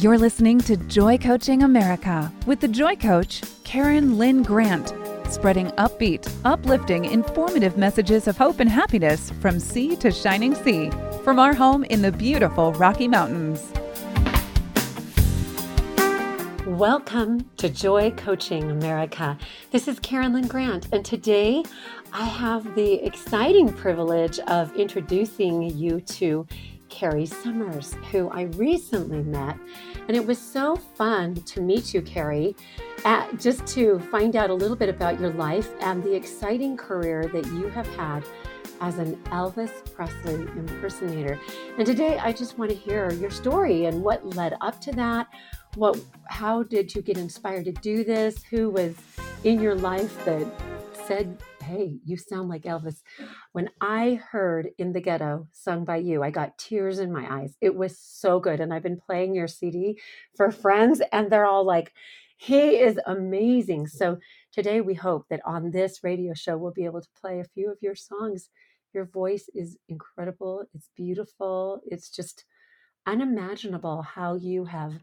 You're listening to Joy Coaching America with the Joy Coach, Karen Lynn Grant, spreading upbeat, uplifting, informative messages of hope and happiness from sea to shining sea from our home in the beautiful Rocky Mountains. Welcome to Joy Coaching America. This is Karen Lynn Grant, and today I have the exciting privilege of introducing you to Carrie Summers, who I recently met. And it was so fun to meet you, Carrie, at, just to find out a little bit about your life and the exciting career that you have had as an Elvis Presley impersonator. And today I just want to hear your story and what led up to that. What how did you get inspired to do this? Who was in your life that said hey, you sound like Elvis. When I heard In the Ghetto sung by you, I got tears in my eyes. It was so good. And I've been playing your CD for friends, and they're all like, he is amazing. So today we hope that on this radio show, we'll be able to play a few of your songs. Your voice is incredible. It's beautiful. It's just unimaginable how you have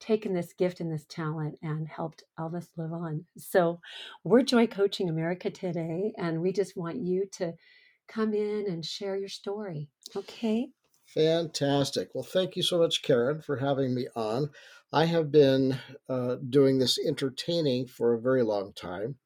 taken this gift and this talent and helped Elvis live on. So, we're Joy Coaching America today, and we just want you to come in and share your story. Okay. Fantastic. Well, thank you so much, Karen, for having me on. I have been uh, doing this entertaining for a very long time.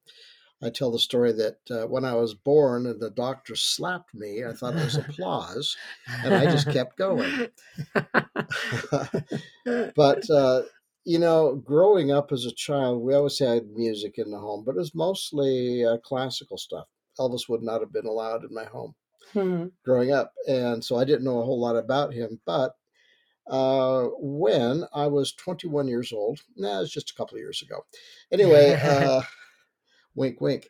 I tell the story that uh, when I was born and the doctor slapped me, I thought it was applause, and I just kept going. but uh, you know, growing up as a child, we always had music in the home, but it was mostly uh, classical stuff. Elvis would not have been allowed in my home hmm. growing up, and so I didn't know a whole lot about him. But uh, when I was 21 years old, nah, it was just a couple of years ago. Anyway, uh, wink, wink.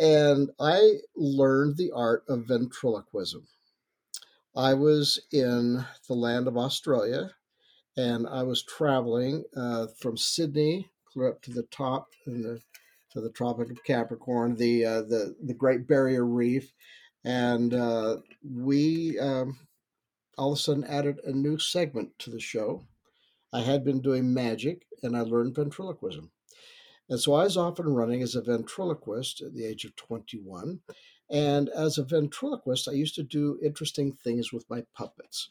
And I learned the art of ventriloquism. I was in the land of Australia and I was traveling uh, from Sydney clear up to the top in the, to the Tropic of Capricorn, the uh, the the Great Barrier Reef, and uh, we um, all of a sudden added a new segment to the show. I had been doing magic, and I learned ventriloquism. And so I was off and running as a ventriloquist at the age of 21. And as a ventriloquist, I used to do interesting things with my puppets.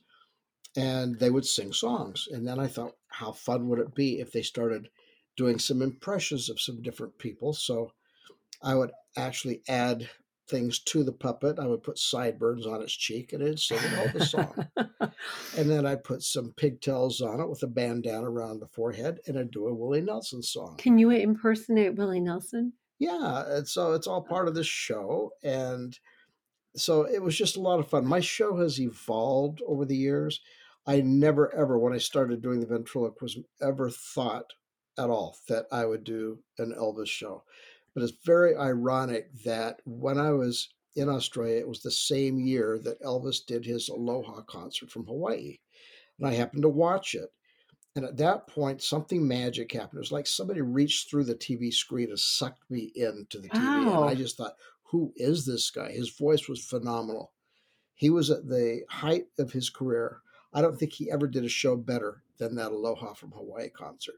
And they would sing songs. And then I thought, how fun would it be if they started doing some impressions of some different people? So I would actually add things to the puppet. I would put sideburns on its cheek and it'd sing all the song. and then I'd put some pigtails on it with a bandana around the forehead and I'd do a Willie Nelson song. Can you impersonate Willie Nelson? Yeah. And so it's all part of this show. And so it was just a lot of fun. My show has evolved over the years. I never ever, when I started doing the ventriloquism, ever thought at all that I would do an Elvis show. But it's very ironic that when I was in Australia, it was the same year that Elvis did his Aloha concert from Hawaii. And I happened to watch it. And at that point, something magic happened. It was like somebody reached through the TV screen and sucked me into the TV. Wow. And I just thought, who is this guy? His voice was phenomenal. He was at the height of his career. I don't think he ever did a show better than that Aloha from Hawaii concert.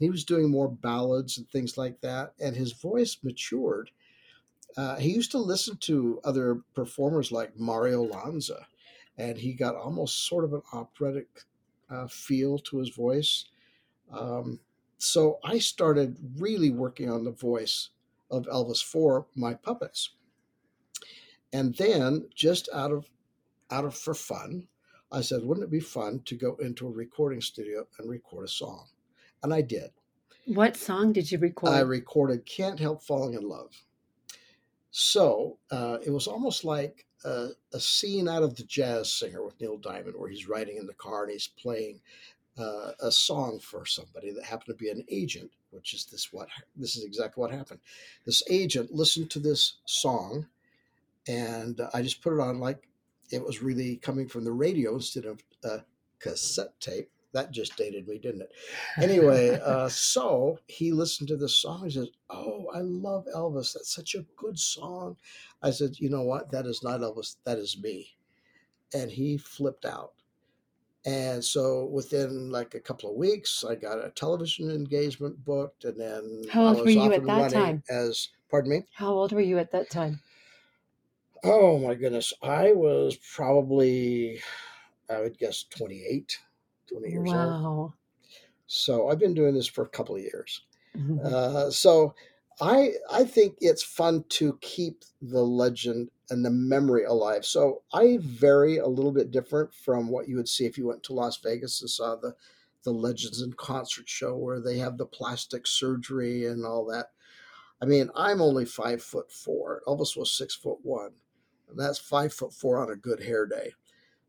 He was doing more ballads and things like that, and his voice matured. Uh, he used to listen to other performers like Mario Lanza, and he got almost sort of an operatic uh, feel to his voice. Um, so I started really working on the voice of Elvis for my puppets. And then, just out of out of for fun, I said, wouldn't it be fun to go into a recording studio and record a song? And I did. What song did you record? I recorded Can't Help Falling in Love. So uh, it was almost like a, a, scene out of the jazz singer with Neil Diamond, where he's riding in the car and he's playing uh, a song for somebody that happened to be an agent, which is this what this is exactly what happened. This agent listened to this song, and I just put it on like it was really coming from the radio instead of a cassette tape that just dated me, didn't it? Anyway, uh, so he listened to this song. He says, "Oh, I love Elvis. That's such a good song." I said, "You know what? That is not Elvis. That is me." And he flipped out. And so within like a couple of weeks, I got a television engagement booked, and then how old were you at that time? As pardon me, how old were you at that time? Oh my goodness, I was probably, I would guess, 28, 20 years wow. old. So I've been doing this for a couple of years. Mm-hmm. Uh, so I I think it's fun to keep the legend and the memory alive. So I vary a little bit different from what you would see if you went to Las Vegas and saw the the Legends in Concert show where they have the plastic surgery and all that. I mean, I'm only five foot four. Elvis was six foot one, and that's five foot four on a good hair day.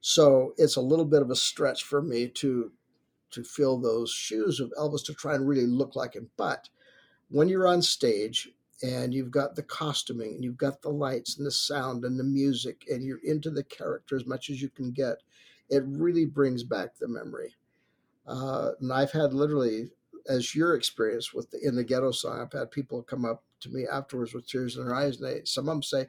So it's a little bit of a stretch for me to to fill those shoes of Elvis to try and really look like him. But when you're on stage and you've got the costuming and you've got the lights and the sound and the music and you're into the character as much as you can get, it really brings back the memory. Uh, and I've had literally, as your experience with the in the ghetto song, I've had people come up to me afterwards with tears in their eyes, and they, some of them say,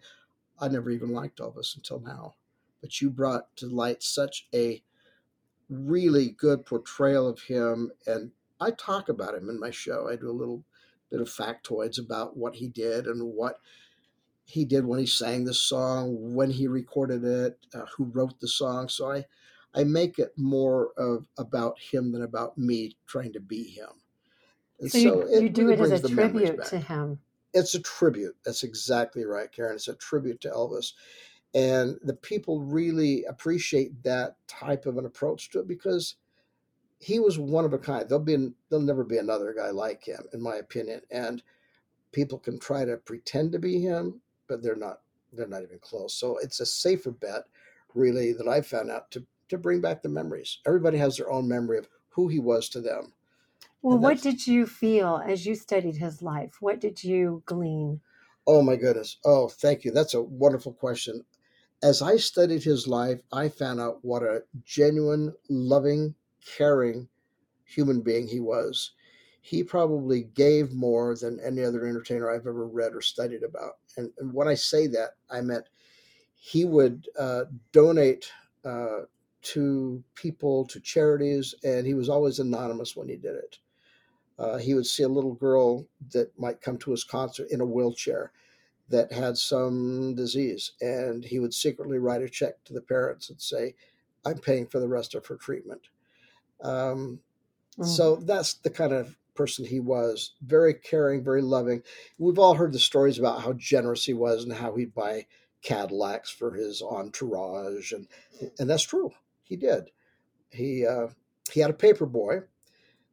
"I never even liked Elvis until now," but you brought to light such a really good portrayal of him, and I talk about him in my show. I do a little bit of factoids about what he did and what he did when he sang the song, when he recorded it, uh, who wrote the song. So I, I make it more of about him than about me trying to be him. And so, you, you do it as a tribute to him. It's a tribute. That's exactly right, Karen. It's a tribute to Elvis. And the people really appreciate that type of an approach to it because he was one of a kind. There'll be there'll never be another guy like him, in my opinion. And people can try to pretend to be him, but they're not. They're not even close. So it's a safer bet, really, that I found out to to bring back the memories. Everybody has their own memory of who he was to them. Well, what did you feel as you studied his life? What did you glean? Oh my goodness. Oh, thank you. That's a wonderful question. As I studied his life, I found out what a genuine, loving, caring human being he was. He probably gave more than any other entertainer I've ever read or studied about. And, and when I say that, I meant he would uh, donate uh, to people, to charities, and he was always anonymous when he did it. Uh, he would see a little girl that might come to his concert in a wheelchair that had some disease, and he would secretly write a check to the parents and say, I'm paying for the rest of her treatment. Um, mm. So that's the kind of person he was very caring, very loving. We've all heard the stories about how generous he was and how he'd buy Cadillacs for his entourage, and and that's true. He did. He uh, he had a paper boy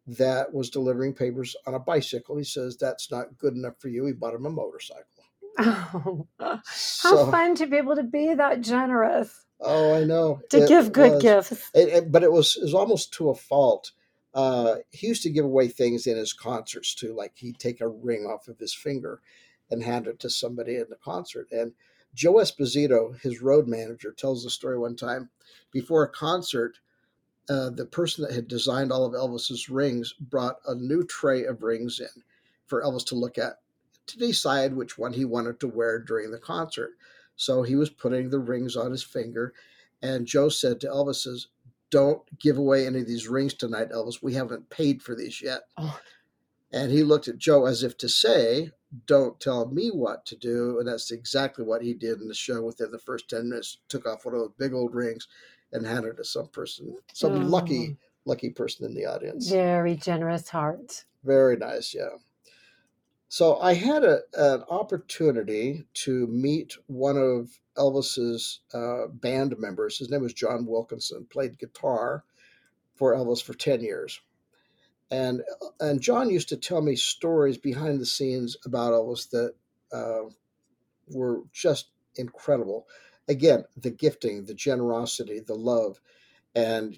that was delivering papers on a bicycle. He says that's not good enough for you. He bought him a motorcycle. Oh, how so, fun to be able to be that generous. Oh, I know. To it give good was, gifts. It, it, but it was, it was almost to a fault. Uh, he used to give away things in his concerts too, like he'd take a ring off of his finger and hand it to somebody in the concert. And Joe Esposito, his road manager, tells the story one time before a concert. Uh, the person that had designed all of Elvis's rings brought a new tray of rings in for Elvis to look at to decide which one he wanted to wear during the concert. So he was putting the rings on his finger. And Joe said to Elvis, says, Don't give away any of these rings tonight, Elvis. We haven't paid for these yet. Oh. And he looked at Joe as if to say, Don't tell me what to do. And that's exactly what he did in the show within the first 10 minutes. Took off one of those big old rings and handed it to some person, some oh. lucky, lucky person in the audience. Very generous heart. Very nice, yeah. So I had a, an opportunity to meet one of Elvis's uh, band members. His name was John Wilkinson. Played guitar for Elvis for ten years, and and John used to tell me stories behind the scenes about Elvis that uh, were just incredible. Again, the gifting, the generosity, the love, and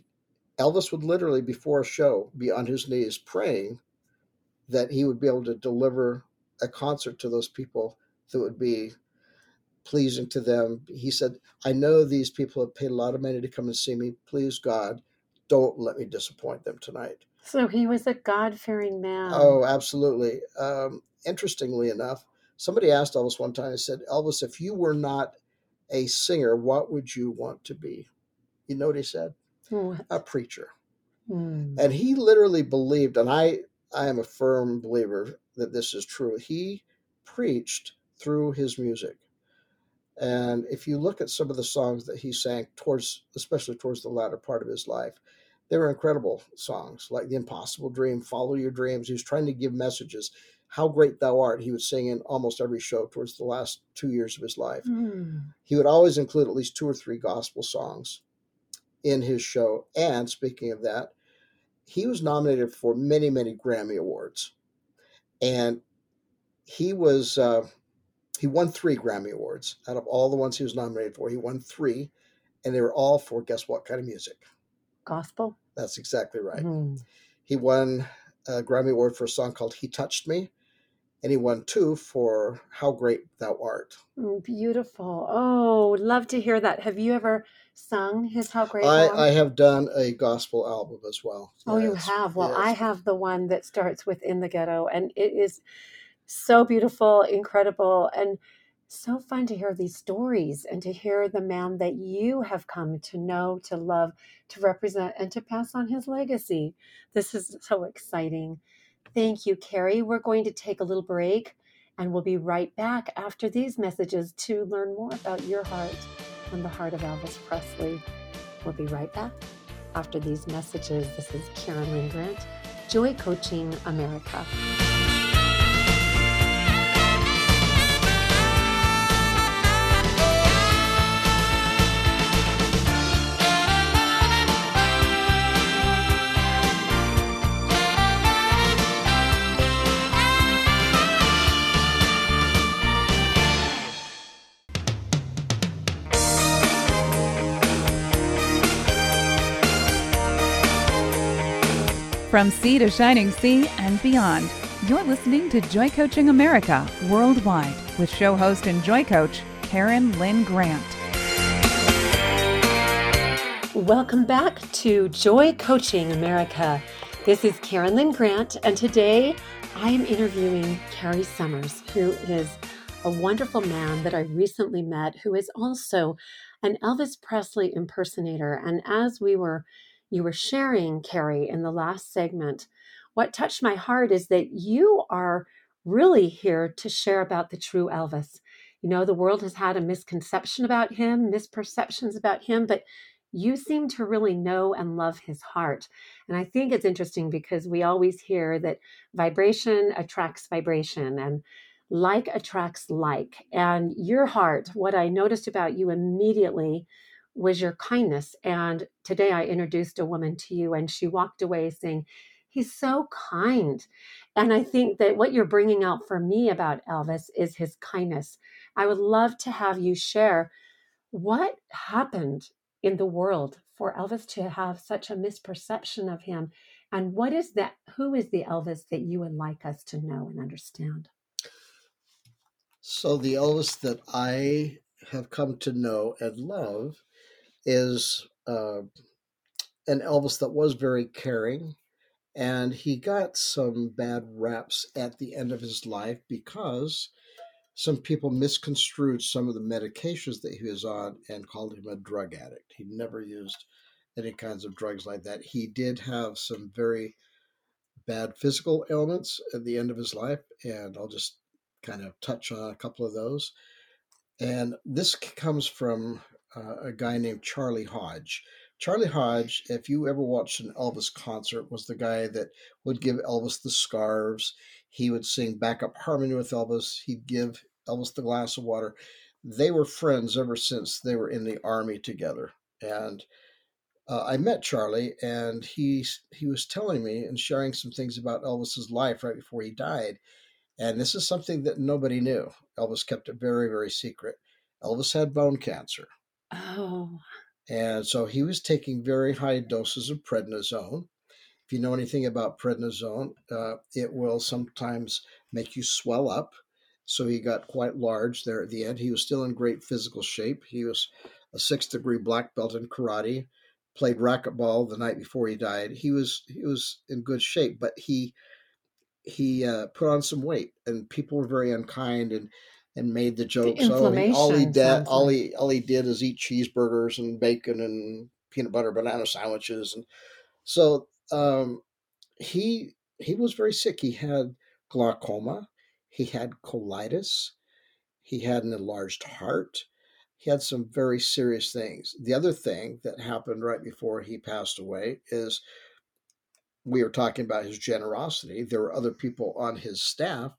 Elvis would literally before a show be on his knees praying that he would be able to deliver a concert to those people that would be pleasing to them. He said, I know these people have paid a lot of money to come and see me. Please, God, don't let me disappoint them tonight. So he was a God fearing man. Oh, absolutely. Um, interestingly enough, somebody asked Elvis one time, I said, Elvis, if you were not a singer, what would you want to be? You know what he said? a preacher. Mm. And he literally believed, and I, I am a firm believer that this is true. He preached through his music. And if you look at some of the songs that he sang towards, especially towards the latter part of his life, they were incredible songs like The Impossible Dream, Follow Your Dreams. He was trying to give messages. How Great Thou Art, he would sing in almost every show towards the last two years of his life. Mm. He would always include at least two or three gospel songs in his show. And speaking of that, he was nominated for many, many Grammy Awards. And he was uh, he won three Grammy Awards out of all the ones he was nominated for. He won three, and they were all for guess what kind of music? Gospel. That's exactly right. Mm. He won a Grammy Award for a song called "He Touched Me," and he won two for "How Great Thou Art." Mm, beautiful. Oh, love to hear that. Have you ever sung his "How Great"? I, I have done a gospel album as well. Oh, yes. you have. Well, yes. I have the one that starts with "In the Ghetto," and it is so beautiful, incredible, and so fun to hear these stories and to hear the man that you have come to know, to love, to represent, and to pass on his legacy. This is so exciting. Thank you, Carrie. We're going to take a little break and we'll be right back after these messages to learn more about your heart and the heart of Elvis Presley. We'll be right back after these messages. This is Karen Lynn Grant, Joy Coaching America. From sea to shining sea and beyond, you're listening to Joy Coaching America worldwide with show host and joy coach Karen Lynn Grant. Welcome back to Joy Coaching America. This is Karen Lynn Grant, and today I am interviewing Carrie Summers, who is a wonderful man that I recently met who is also an Elvis Presley impersonator. And as we were you were sharing, Carrie, in the last segment, what touched my heart is that you are really here to share about the true Elvis. You know, the world has had a misconception about him, misperceptions about him, but you seem to really know and love his heart. And I think it's interesting because we always hear that vibration attracts vibration and like attracts like. And your heart, what I noticed about you immediately was your kindness. And today I introduced a woman to you, and she walked away saying, He's so kind. And I think that what you're bringing out for me about Elvis is his kindness. I would love to have you share what happened in the world for Elvis to have such a misperception of him. And what is that? Who is the Elvis that you would like us to know and understand? So, the Elvis that I have come to know and love is uh, an Elvis that was very caring, and he got some bad raps at the end of his life because some people misconstrued some of the medications that he was on and called him a drug addict. He never used any kinds of drugs like that. He did have some very bad physical ailments at the end of his life, and I'll just kind of touch on a couple of those. And this comes from uh, a guy named Charlie Hodge. Charlie Hodge, if you ever watched an Elvis concert, was the guy that would give Elvis the scarves. He would sing backup harmony with Elvis. He'd give Elvis the glass of water. They were friends ever since they were in the army together. And uh, I met Charlie, and he he was telling me and sharing some things about Elvis's life right before he died. And this is something that nobody knew. Elvis kept it very, very secret. Elvis had bone cancer. Oh. And so he was taking very high doses of prednisone. If you know anything about prednisone, uh, it will sometimes make you swell up. So he got quite large there at the end. He was still in great physical shape. He was a six degree black belt in karate, played racquetball the night before he died. He was he was in good shape, but he he uh, put on some weight, and people were very unkind and and made the jokes. The oh, he, all he did, all he all he did is eat cheeseburgers and bacon and peanut butter banana sandwiches, and so um, he he was very sick. He had glaucoma, he had colitis, he had an enlarged heart. He had some very serious things. The other thing that happened right before he passed away is we were talking about his generosity. There were other people on his staff.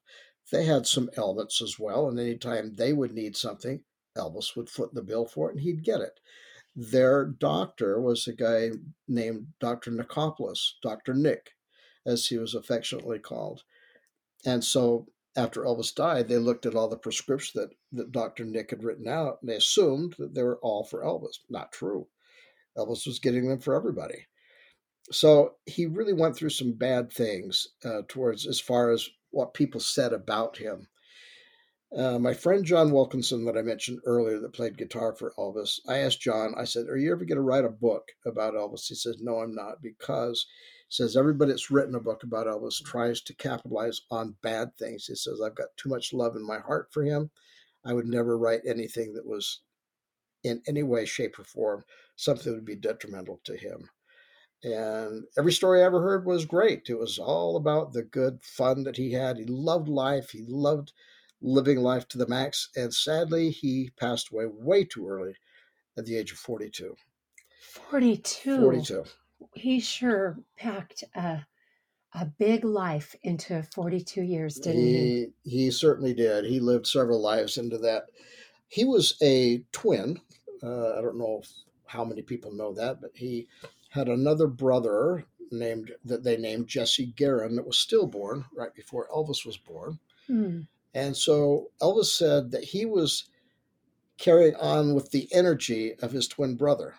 They had some ailments as well. And anytime they would need something, Elvis would foot the bill for it and he'd get it. Their doctor was a guy named Dr. Nichopoulos, Dr. Nick, as he was affectionately called. And so after Elvis died, they looked at all the prescriptions that, that Dr. Nick had written out and they assumed that they were all for Elvis. Not true. Elvis was getting them for everybody. So he really went through some bad things uh, towards as far as what people said about him. Uh, my friend John Wilkinson, that I mentioned earlier, that played guitar for Elvis, I asked John, I said, Are you ever going to write a book about Elvis? He says, No, I'm not, because says everybody that's written a book about Elvis tries to capitalize on bad things. He says, I've got too much love in my heart for him. I would never write anything that was in any way, shape, or form something that would be detrimental to him. And every story I ever heard was great. It was all about the good fun that he had. He loved life. He loved living life to the max. And sadly, he passed away way too early at the age of 42. 42. 42. He sure packed a, a big life into 42 years, didn't he? He, he certainly did. He lived several lives into that. He was a twin. Uh, I don't know how many people know that, but he had another brother named that they named Jesse Garon that was stillborn right before Elvis was born. Hmm. And so Elvis said that he was carrying on with the energy of his twin brother.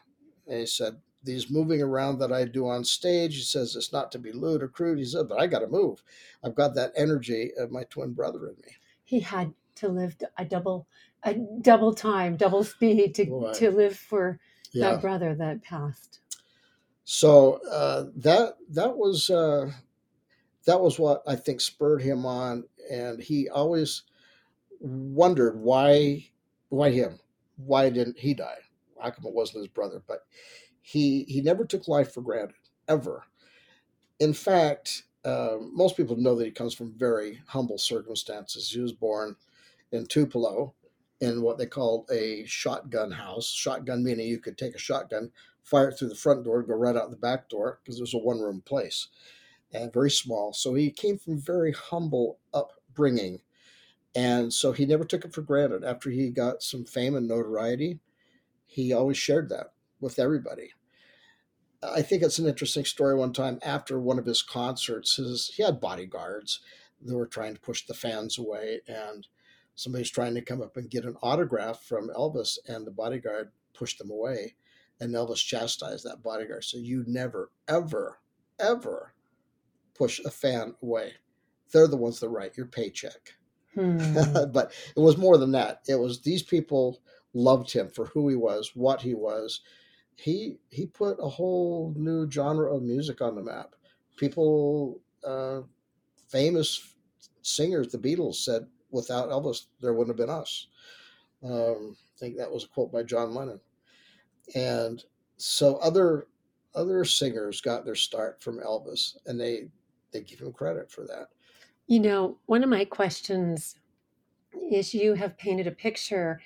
And he said, These moving around that I do on stage, he says, it's not to be lewd or crude. He said, But I got to move. I've got that energy of my twin brother in me. He had to live a double, a double time, double speed to, to live for yeah. that brother that passed. So uh, that that was uh, that was what I think spurred him on, and he always wondered why why him, why didn't he die? How come it wasn't his brother? But he he never took life for granted ever. In fact, uh, most people know that he comes from very humble circumstances. He was born in Tupelo in what they called a shotgun house. Shotgun meaning you could take a shotgun, fire it through the front door, go right out the back door because it was a one room place and very small. So he came from very humble upbringing. And so he never took it for granted. After he got some fame and notoriety, he always shared that with everybody. I think it's an interesting story. One time after one of his concerts, his, he had bodyguards that were trying to push the fans away, and somebody's trying to come up and get an autograph from Elvis, and the bodyguard pushed them away. And Elvis chastised that bodyguard. So you never, ever, ever push a fan away. They're the ones that write your paycheck. Hmm. but it was more than that. It was these people loved him for who he was, what he was. He he put a whole new genre of music on the map. People, uh, famous singers, the Beatles said, "Without Elvis, there wouldn't have been us." Um, I think that was a quote by John Lennon. And so other other singers got their start from Elvis, and they they give him credit for that. You know, one of my questions is you have painted a picture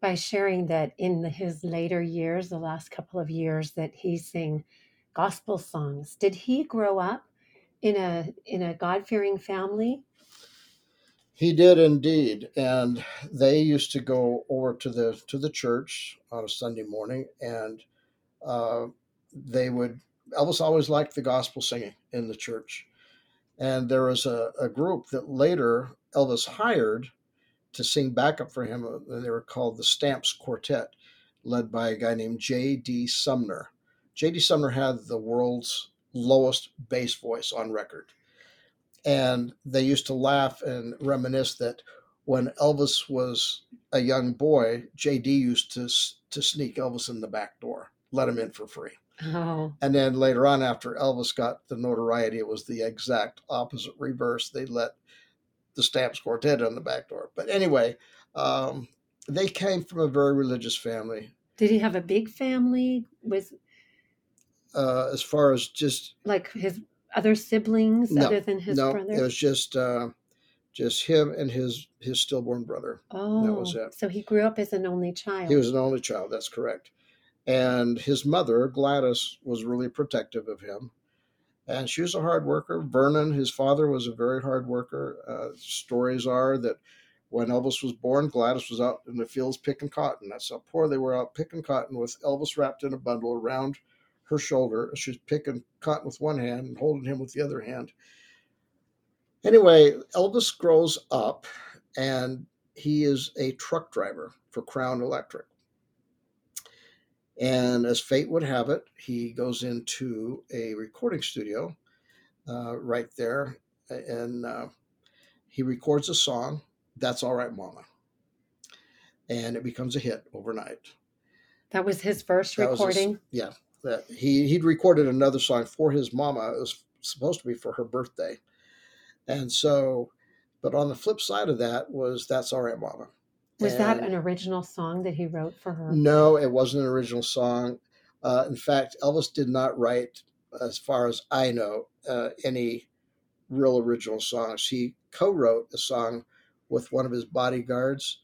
by sharing that in his later years, the last couple of years, that he sang gospel songs. Did he grow up in a in a God fearing family? He did indeed, and they used to go over to the to the church on a Sunday morning, and uh, they would. Elvis always liked the gospel singing in the church, and there was a, a group that later Elvis hired to sing backup for him. Uh, they were called the Stamps Quartet, led by a guy named J.D. Sumner. J.D. Sumner had the world's lowest bass voice on record. And they used to laugh and reminisce that when Elvis was a young boy, JD used to to sneak Elvis in the back door, let him in for free. Oh. And then later on, after Elvis got the notoriety, it was the exact opposite reverse. They let the Stamps Quartet in the back door. But anyway, um, they came from a very religious family. Did he have a big family? with? uh, as far as just like his other siblings no, other than his no, brother? it was just uh, just him and his his stillborn brother. oh, that was it. so he grew up as an only child. He was an only child. That's correct. And his mother Gladys was really protective of him, and she was a hard worker. Vernon, his father, was a very hard worker. Uh, stories are that when Elvis was born, Gladys was out in the fields picking cotton. That's how poor they were out picking cotton with Elvis wrapped in a bundle around her shoulder. She's picking cotton with one hand and holding him with the other hand. Anyway, Elvis grows up and he is a truck driver for Crown Electric. And as fate would have it, he goes into a recording studio uh, right there and uh, he records a song, That's All Right, Mama. And it becomes a hit overnight. that was his first That was his- recording. yeah, that he he'd recorded another song for his mama. It was supposed to be for her birthday, and so, but on the flip side of that was "That's All Right, Mama." was that an original song that he wrote for her? No, it wasn't an original song. Uh, in fact, Elvis did not write, as far as I know, uh, any real original songs. He co-wrote a song with one of his bodyguards,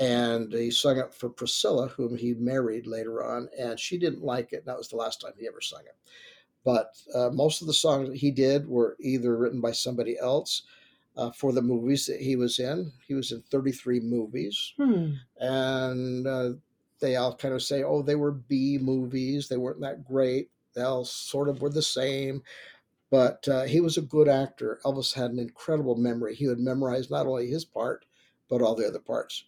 and he sung it for Priscilla, whom he married later on, and she didn't like it. And that was the last time he ever sung it. But uh, most of the songs he did were either written by somebody else uh, for the movies that he was in. He was in 33 movies Hmm. and uh, they all kind of say, "Oh, they were B movies. They weren't that great. They all sort of were the same." But uh, he was a good actor. Elvis had an incredible memory. He would memorize not only his part, but all the other parts.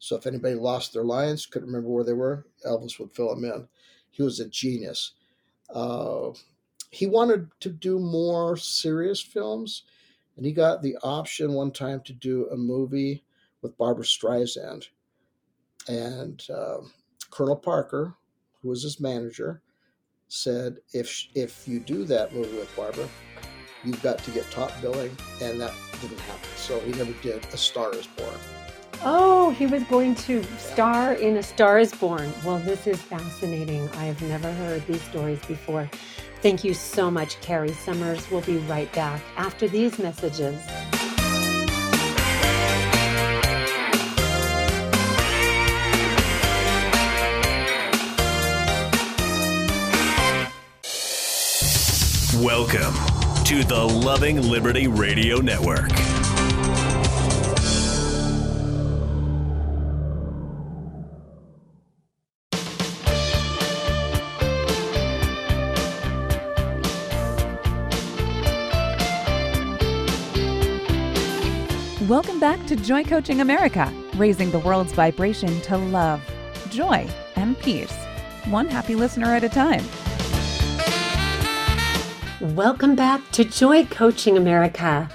So if anybody lost their lines, couldn't remember where they were, Elvis would fill them in. He was a genius. Uh, he wanted to do more serious films, and he got the option one time to do a movie with Barbara Streisand and uh, Colonel Parker, who was his manager, said, "If if you do that movie with Barbara, you've got to get top billing," and that didn't happen. So he never did. A Star Is Born. Oh, he was going to star in A Star is Born. Well, this is fascinating. I have never heard these stories before. Thank you so much, Carrie Summers. We'll be right back after these messages. Welcome to the Loving Liberty Radio Network. Back to Joy Coaching America, raising the world's vibration to love, joy, and peace. One happy listener at a time. Welcome back to Joy Coaching America.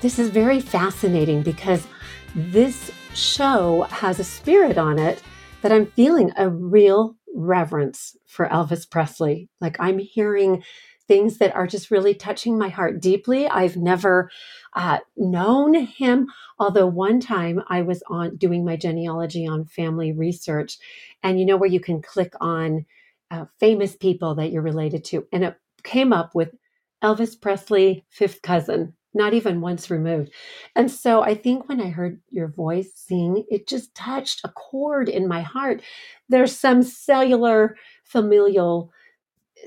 This is very fascinating because this show has a spirit on it that I'm feeling a real reverence for Elvis Presley. Like I'm hearing things that are just really touching my heart deeply. I've never uh, known him, although one time I was on doing my genealogy on family research, and you know where you can click on uh, famous people that you're related to, and it came up with Elvis Presley, fifth cousin, not even once removed. And so I think when I heard your voice sing, it just touched a chord in my heart. There's some cellular familial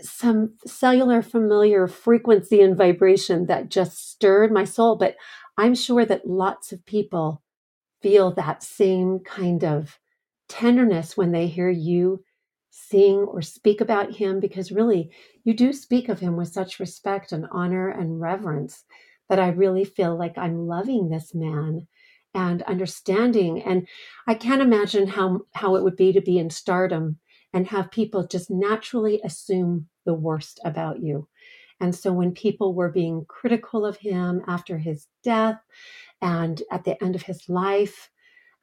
some cellular familiar frequency and vibration that just stirred my soul but i'm sure that lots of people feel that same kind of tenderness when they hear you sing or speak about him because really you do speak of him with such respect and honor and reverence that I really feel like I'm loving this man and understanding. And I can't imagine how how it would be to be in stardom and have people just naturally assume the worst about you. And so when people were being critical of him after his death and at the end of his life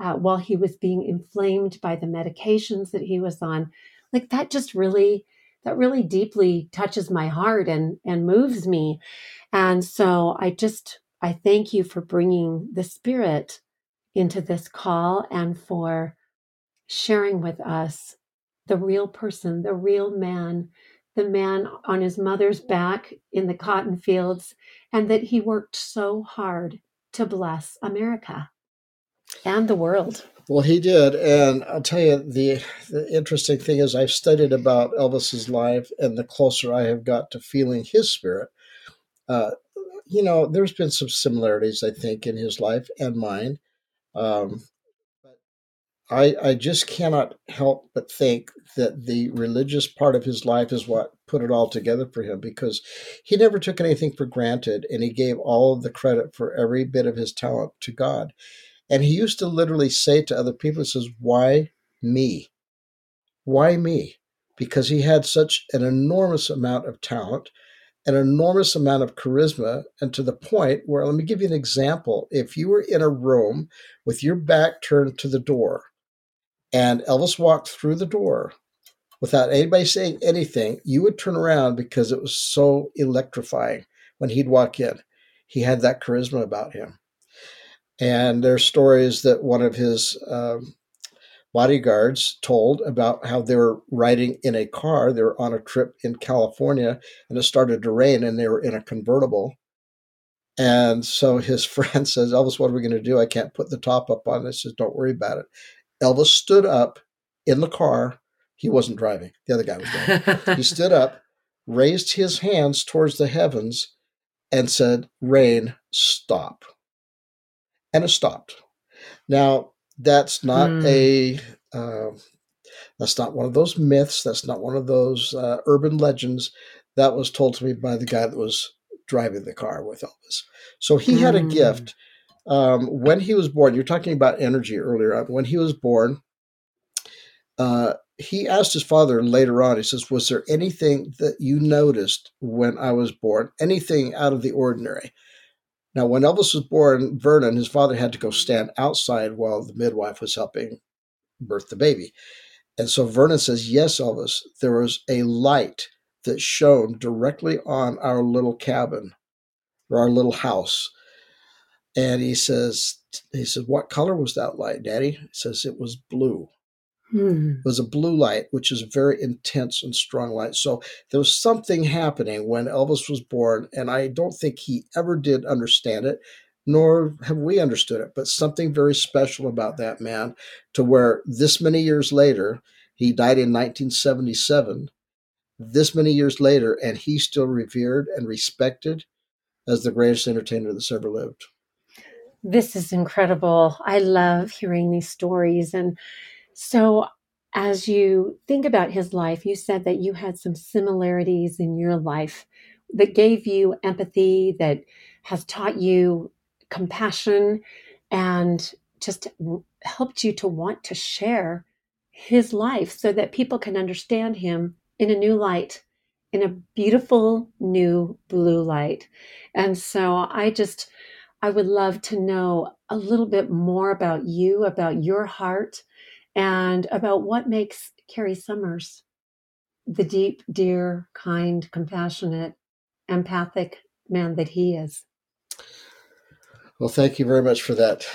uh, while he was being inflamed by the medications that he was on like that just really that really deeply touches my heart and and moves me and so i just i thank you for bringing the spirit into this call and for sharing with us the real person the real man the man on his mother's back in the cotton fields, and that he worked so hard to bless America and the world. Well, he did, and I'll tell you the the interesting thing is I've studied about Elvis's life, and the closer I have got to feeling his spirit, uh, you know, there's been some similarities I think in his life and mine. Um, I, I just cannot help but think that the religious part of his life is what put it all together for him because he never took anything for granted and he gave all of the credit for every bit of his talent to God. And he used to literally say to other people, he says, Why me? Why me? Because he had such an enormous amount of talent, an enormous amount of charisma, and to the point where, let me give you an example. If you were in a room with your back turned to the door, and Elvis walked through the door without anybody saying anything, you would turn around because it was so electrifying when he'd walk in. He had that charisma about him. And there's stories that one of his um, bodyguards told about how they were riding in a car. They were on a trip in California and it started to rain and they were in a convertible. And so his friend says, Elvis, what are we going to do? I can't put the top up on this. Says, don't worry about it. Elvis stood up in the car. He wasn't driving. The other guy was driving. he stood up, raised his hands towards the heavens, and said, Rain, stop. And it stopped. Now, that's not mm. a. Uh, that's not one of those myths. That's not one of those uh, urban legends. That was told to me by the guy that was driving the car with Elvis. So he mm. had a hmm. gift um, when he was born, you're talking about energy earlier on. When he was born, uh, he asked his father later on, he says, Was there anything that you noticed when I was born? Anything out of the ordinary? Now, when Elvis was born, Vernon, his father had to go stand outside while the midwife was helping birth the baby. And so Vernon says, Yes, Elvis, there was a light that shone directly on our little cabin or our little house and he says, he says, what color was that light, Daddy? He says it was blue. Hmm. It was a blue light, which is a very intense and strong light. So there was something happening when Elvis was born, and I don't think he ever did understand it, nor have we understood it. But something very special about that man, to where this many years later, he died in 1977. This many years later, and he's still revered and respected as the greatest entertainer that's ever lived. This is incredible. I love hearing these stories. And so, as you think about his life, you said that you had some similarities in your life that gave you empathy, that has taught you compassion, and just helped you to want to share his life so that people can understand him in a new light, in a beautiful new blue light. And so I just I would love to know a little bit more about you, about your heart, and about what makes Carrie Summers the deep, dear, kind, compassionate, empathic man that he is. Well, thank you very much for that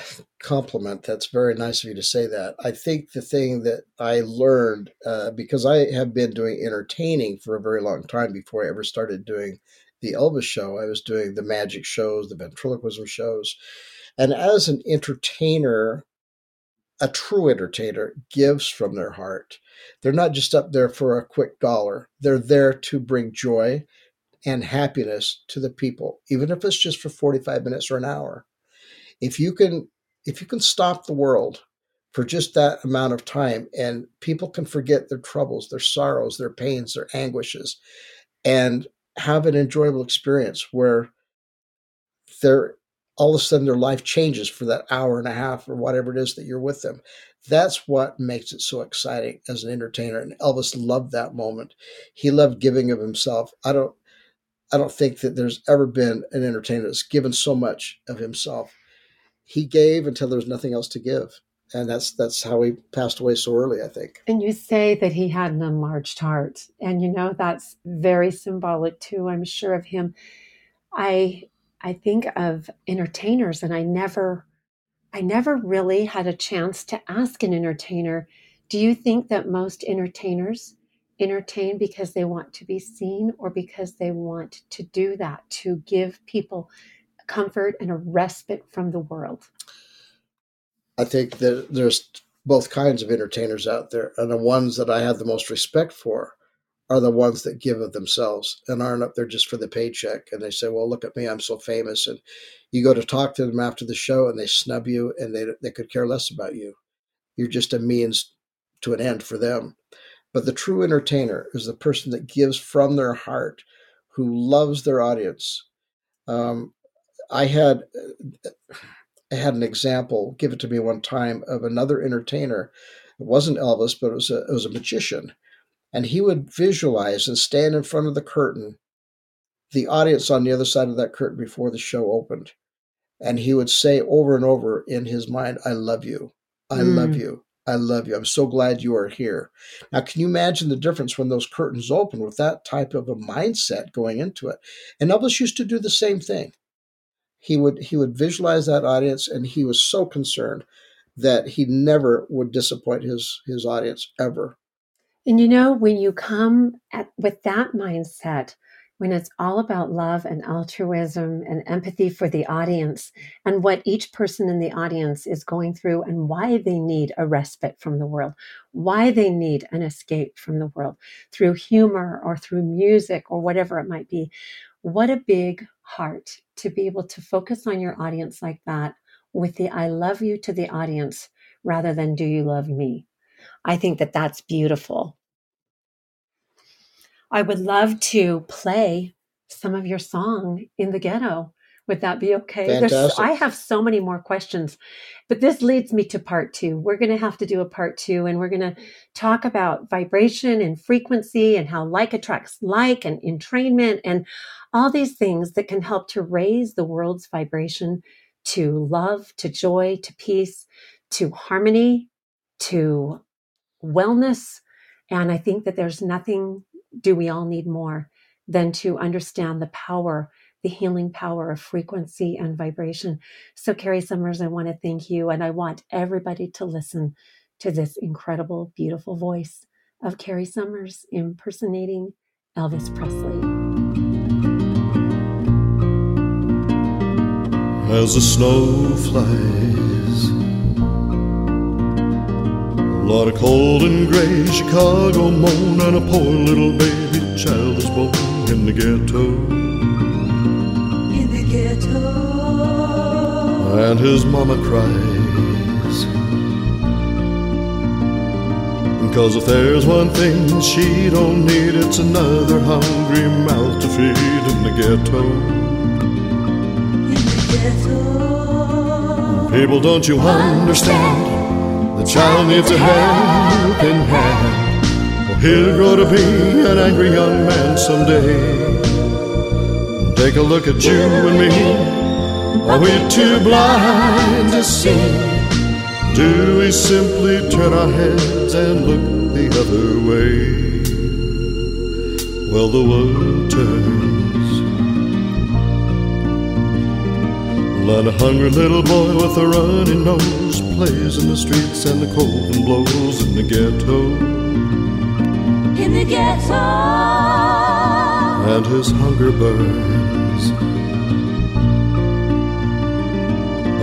compliment. That's very nice of you to say that. I think the thing that I learned, uh, because I have been doing entertaining for a very long time before I ever started doing the Elvis show, I was doing the magic shows, the ventriloquism shows. And as an entertainer, a true entertainer gives from their heart. They're not just up there for a quick dollar, they're there to bring joy and happiness to the people, even if it's just for 45 minutes or an hour. If you can if you can stop the world for just that amount of time and people can forget their troubles, their sorrows, their pains, their anguishes and have an enjoyable experience where they're all of a sudden their life changes for that hour and a half or whatever it is that you're with them. That's what makes it so exciting as an entertainer. And Elvis loved that moment. He loved giving of himself. I don't I don't think that there's ever been an entertainer that's given so much of himself. He gave until there was nothing else to give and that's that's how he passed away so early i think and you say that he had an enlarged heart and you know that's very symbolic too i'm sure of him i i think of entertainers and i never i never really had a chance to ask an entertainer do you think that most entertainers entertain because they want to be seen or because they want to do that to give people comfort and a respite from the world? I think that there's both kinds of entertainers out there, and the ones that I have the most respect for are the ones that give of themselves and aren't up there just for the paycheck. And they say, "Well, look at me, I'm so famous." And you go to talk to them after the show, and they snub you, and they they could care less about you. You're just a means to an end for them. But the true entertainer is the person that gives from their heart, who loves their audience. Um, I had I had an example give it to me one time of another entertainer. It wasn't Elvis, but it was a, it was a magician, and he would visualize and stand in front of the curtain, the audience on the other side of that curtain before the show opened, and he would say over and over in his mind, "I love you, I mm. love you." I love you. I'm so glad you are here. Now, can you imagine the difference when those curtains open with that type of a mindset going into it? And Elvis used to do the same thing. He would he would visualize that audience, and he was so concerned that he never would disappoint his his audience ever. And you know, when you come at, with that mindset, when it's all about love and altruism and empathy for the audience and what each person in the audience is going through and why they need a respite from the world, why they need an escape from the world through humor or through music or whatever it might be. What a big heart to be able to focus on your audience like that with the I love you to the audience rather than do you love me. I think that that's beautiful. I would love to play some of your song in the ghetto. Would that be okay? I have so many more questions, but this leads me to part two. We're going to have to do a part two, and we're going to talk about vibration and frequency and how like attracts like and entrainment and all these things that can help to raise the world's vibration to love, to joy, to peace, to harmony, to wellness. And I think that there's nothing do we all need more than to understand the power, the healing power of frequency and vibration. So, Kerry Summers, I want to thank you. And I want everybody to listen to this incredible, beautiful voice of Kerry Summers impersonating Elvis Presley. As the snow flies a lot of cold and gray Chicago moan and a poor little baby child is born in the ghetto. And his mama cries. Cause if there's one thing she don't need, it's another hungry mouth to feed in the ghetto. People, don't you understand? The child needs a helping hand, or he'll grow to be an angry young man someday. Take a look at you and me. Are we too blind to see? Do we simply turn our heads and look the other way? Well, the world turns. Let a hungry little boy with a runny nose plays in the streets and the cold wind blows in the ghetto. In the ghetto. And his hunger burns.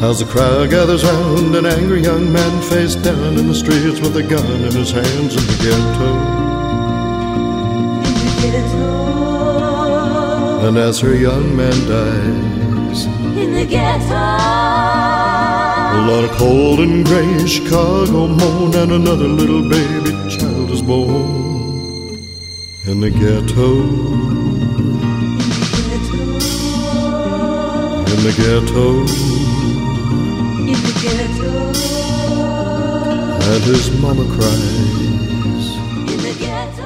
As the crowd gathers round, an angry young man face down in the streets with a gun in his hands in the ghetto. In the ghetto. And as her young man dies, in the ghetto. A lot of cold and gray Chicago moan, and another little baby child is born in the ghetto. In the ghetto. and his mama cries. In the ghetto.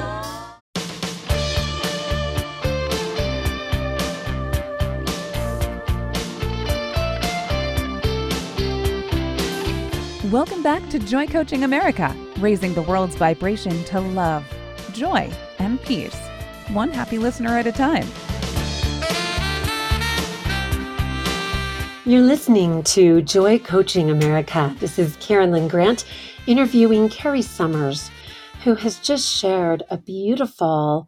Welcome back to Joy Coaching America, raising the world's vibration to love, joy, and peace, one happy listener at a time. You're listening to Joy Coaching America. This is Carolyn Grant, interviewing Kerry Summers, who has just shared a beautiful,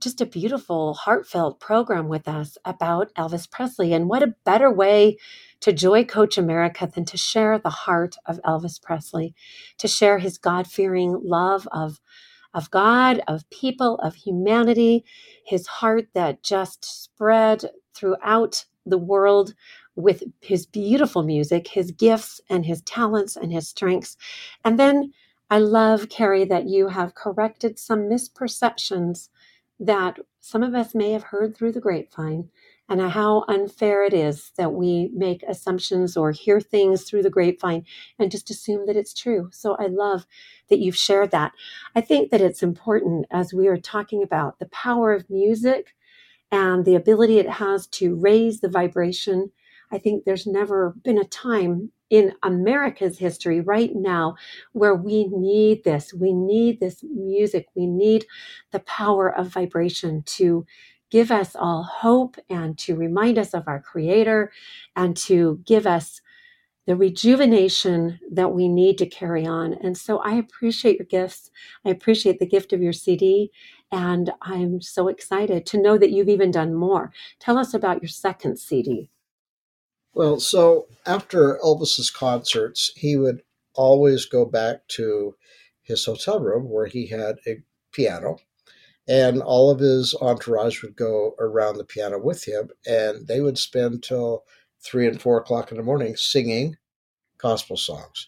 just a beautiful, heartfelt program with us about Elvis Presley. And what a better way to Joy Coach America than to share the heart of Elvis Presley, to share his God fearing love of, of God, of people, of humanity, his heart that just spread throughout the world with his beautiful music, his gifts and his talents and his strengths. And then I love, Kerry, that you have corrected some misperceptions that some of us may have heard through the grapevine and how unfair it is that we make assumptions or hear things through the grapevine and just assume that it's true. So I love that you've shared that. I think that it's important as we are talking about the power of music and the ability it has to raise the vibration I think there's never been a time in America's history right now where we need this. We need this music. We need the power of vibration to give us all hope and to remind us of our Creator and to give us the rejuvenation that we need to carry on. And so I appreciate your gifts. I appreciate the gift of your CD. And I'm so excited to know that you've even done more. Tell us about your second CD. Well, so after Elvis's concerts, he would always go back to his hotel room where he had a piano, and all of his entourage would go around the piano with him, and they would spend till three and four o'clock in the morning singing gospel songs.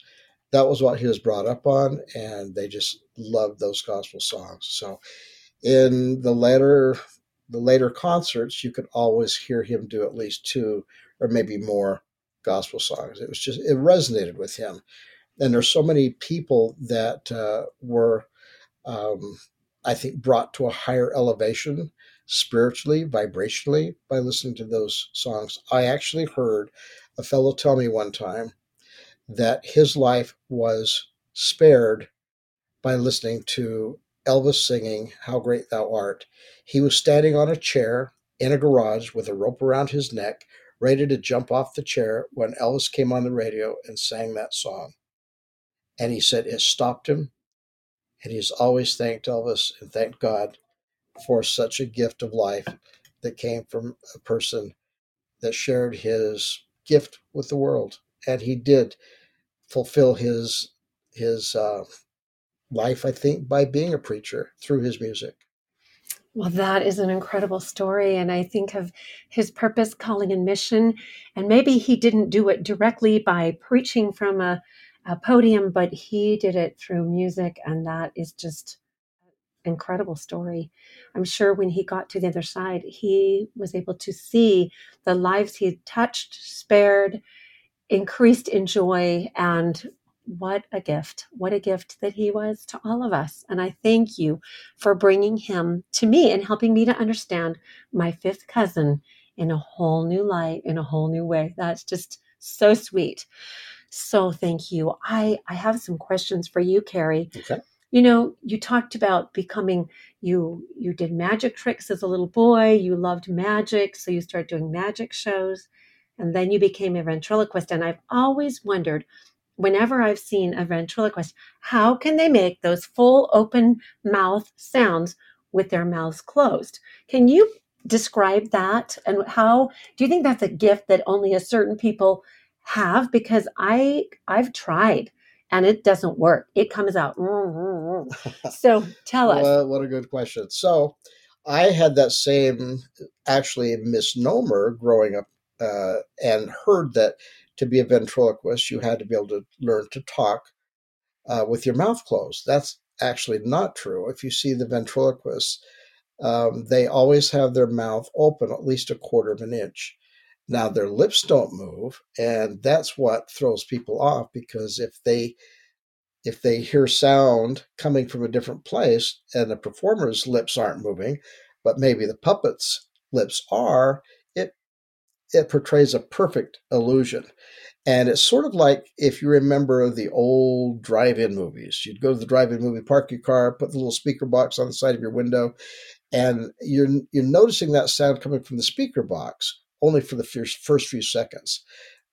That was what he was brought up on, and they just loved those gospel songs. So, in the later the later concerts, you could always hear him do at least two or maybe more gospel songs. It was just it resonated with him, and there's so many people that uh, were, um, I think, brought to a higher elevation spiritually, vibrationally by listening to those songs. I actually heard a fellow tell me one time that his life was spared by listening to Elvis singing How Great Thou Art. He was standing on a chair in a garage with a rope around his neck, ready to jump off the chair when Elvis came on the radio and sang that song. And he said it stopped him. And he's always thanked Elvis and thanked God for such a gift of life that came from a person that shared his gift with the world. And he did fulfill his his uh, life, I think, by being a preacher through his music. Well, that is an incredible story. And I think of his purpose, calling, and mission. And maybe he didn't do it directly by preaching from a, a podium, but he did it through music. And that is just an incredible story. I'm sure when he got to the other side, he was able to see the lives he touched, spared, increased in joy, and what a gift. What a gift that he was to all of us. And I thank you for bringing him to me and helping me to understand my fifth cousin in a whole new light, in a whole new way. That's just so sweet. So thank you. I, I have some questions for you, Kerry. Okay. You know, you talked about becoming you you did magic tricks as a little boy, you loved magic, so you started doing magic shows, and then you became a ventriloquist. And I've always wondered whenever I've seen a ventriloquist, how can they make those full open mouth sounds with their mouths closed? Can you describe that and how do you think that's a gift that only a certain people have because I I've tried and it doesn't work. It comes out. So tell us. Well, what a good question. So I had that same actually misnomer growing up uh, and heard that to be a ventriloquist, you had to be able to learn to talk uh, with your mouth closed. That's actually not true. If you see the ventriloquists, um, they always have their mouth open at least a quarter of an inch. Now their lips don't move, and that's what throws people off because if they if they hear sound coming from a different place and the performer's lips aren't moving, but maybe the puppet's lips are, it portrays a perfect illusion. And it's sort of like if you remember the old drive-in movies. You'd go to the drive-in movie, park your car, put the little speaker box on the side of your window, and you're you're noticing that sound coming from the speaker box only for the first first few seconds.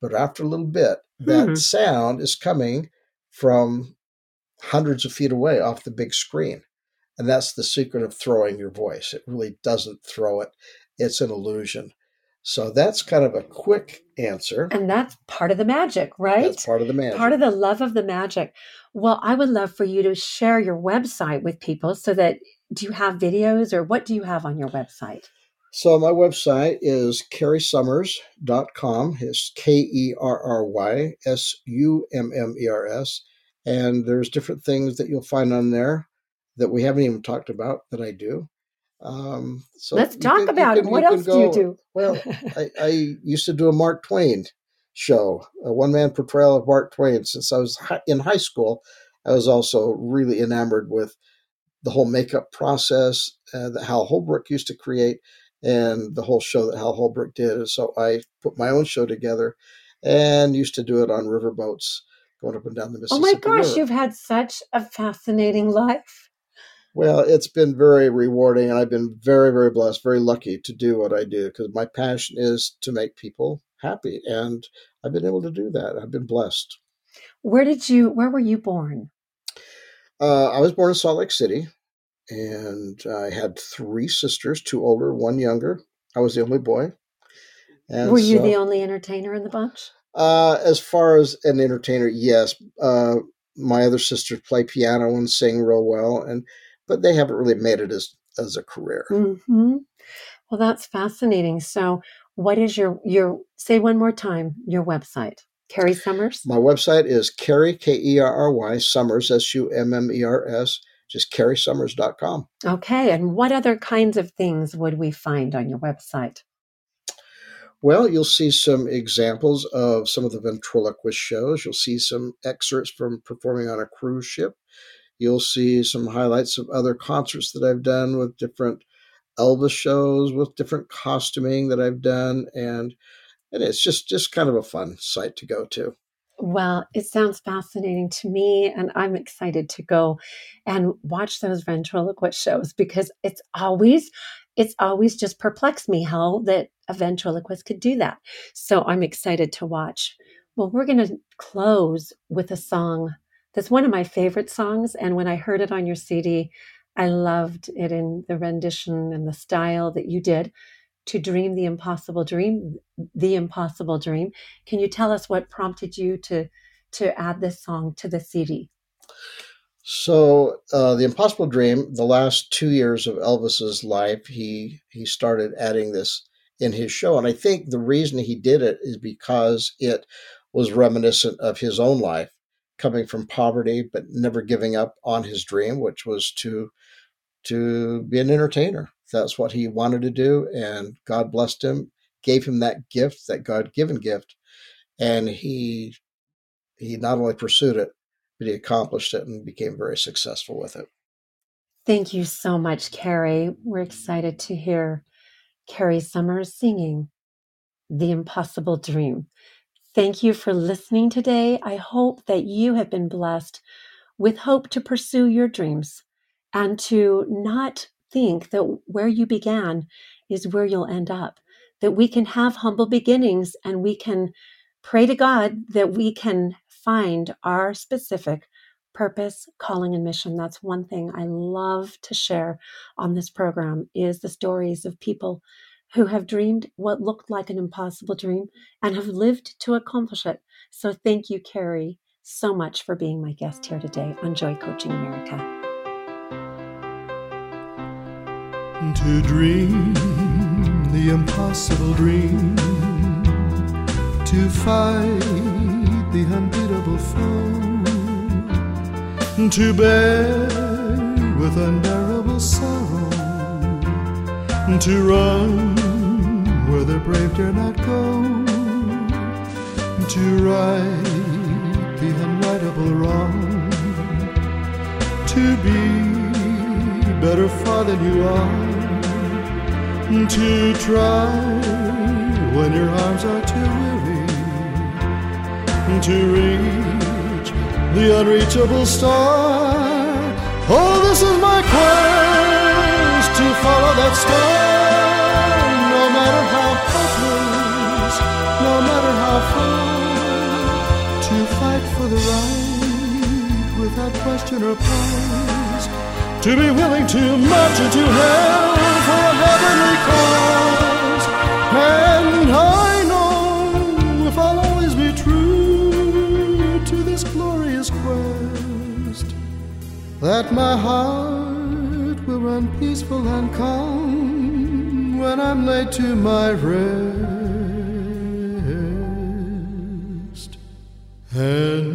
But after a little bit, that Hmm. sound is coming from hundreds of feet away off the big screen. And that's the secret of throwing your voice. It really doesn't throw it, it's an illusion. So that's kind of a quick answer. And that's part of the magic, right? That's part of the magic. Part of the love of the magic. Well, I would love for you to share your website with people so that do you have videos or what do you have on your website? So my website is kerrysummers.com. It's K E R R Y S U M M E R S. And there's different things that you'll find on there that we haven't even talked about that I do. Um, so Let's talk can- about can- it. What else do you do? Well, I, I used to do a Mark Twain show, a one man portrayal of Mark Twain. Since I was in high school, I was also really enamored with the whole makeup process uh, that Hal Holbrook used to create and the whole show that Hal Holbrook did. And so I put my own show together and used to do it on riverboats going up and down the Mississippi. oh my gosh, River. you've had such a fascinating life. Well, it's been very rewarding, and I've been very, very blessed, very lucky to do what I do because my passion is to make people happy, and I've been able to do that. I've been blessed. Where did you where were you born? Uh, I was born in Salt Lake City, and I had three sisters, two older, one younger. I was the only boy. And were you so- the only entertainer in the bunch? Uh, as far as an entertainer, yes. Uh, my other sisters play piano and sing real well, and but they haven't really made it as as a career. hmm Well, that's fascinating. So, what is your your say one more time your website? Kerry Summers. My website is Kerry, K E R R Y, Summers, S U M M E R S, just kerrysummers.com. Okay, and what other kinds of things would we find on your website? Well, you'll see some examples of some of the ventriloquist shows. You'll see some excerpts from performing on a cruise ship. You'll see some highlights of other concerts that I've done with different Elvis shows, with different costuming that I've done, and and it's just just kind of a fun site to go to. Well, it sounds fascinating to me, and I'm excited to go and watch those ventriloquist shows because it's always, it's always just perplexed me how that a ventriloquist could do that. So I'm excited to watch. Well, we're going to close with a song that's one of my favorite songs, and when I heard it on your CD, I loved it in the rendition and the style that you did. To dream the impossible dream, the impossible dream. Can you tell us what prompted you to to add this song to the CD? So, uh, the Impossible Dream, the last two years of Elvis's life, he he started adding this in his show, and I think the reason he did it is because it was reminiscent of his own life, coming from poverty but never giving up on his dream, which was to to be an entertainer. That's what he wanted to do, and God blessed him, gave him that gift, that God-given gift, and he he not only pursued it, but he accomplished it and became very successful with it. Thank you so much, Kerry. We're excited to hear Kerry Summers singing The Impossible Dream. Thank you for listening today. I hope that you have been blessed with hope to pursue your dreams and to not think that where you began is where you'll end up. That we can have humble beginnings and we can pray to God that we can find our specific purpose, calling, and mission. That's one thing I love to share on this program is the stories of people who have dreamed what looked like an impossible dream and have lived to accomplish it. So thank you, Kerry, so much for being my guest here today on Joy Coaching America. To dream the impossible dream, to fight the unbeatable foe, to bear with unbearable sorrow, to run where the brave dare not go, to right the unrightable wrong, to be better far than you are. To try when your arms are too weary to reach the unreachable star. Oh, this is my quest to follow that star, right without question or pause, to be willing to march into hell for a heavenly cause, and I know if I'll always be true to this glorious quest that my heart will run peaceful and calm when I'm laid to my rest. And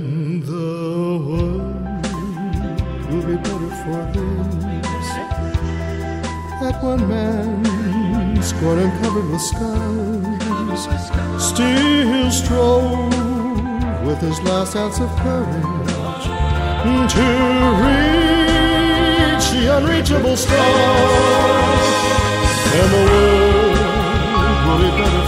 One man, scorned and covered with skies. Still strove with his last ounce of courage to reach the unreachable stars. And the world would be better.